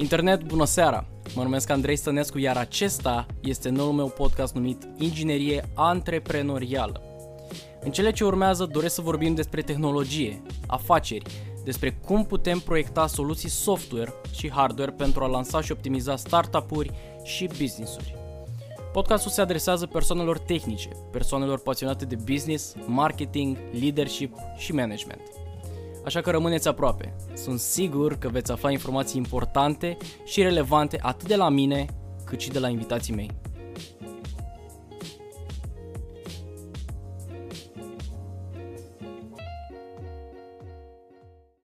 Internet, bună seara! Mă numesc Andrei Stănescu, iar acesta este noul meu podcast numit Inginerie Antreprenorială. În cele ce urmează doresc să vorbim despre tehnologie, afaceri, despre cum putem proiecta soluții software și hardware pentru a lansa și optimiza startup-uri și business-uri. Podcastul se adresează persoanelor tehnice, persoanelor pasionate de business, marketing, leadership și management. Așa că rămâneți aproape. Sunt sigur că veți afla informații importante și relevante atât de la mine cât și de la invitații mei.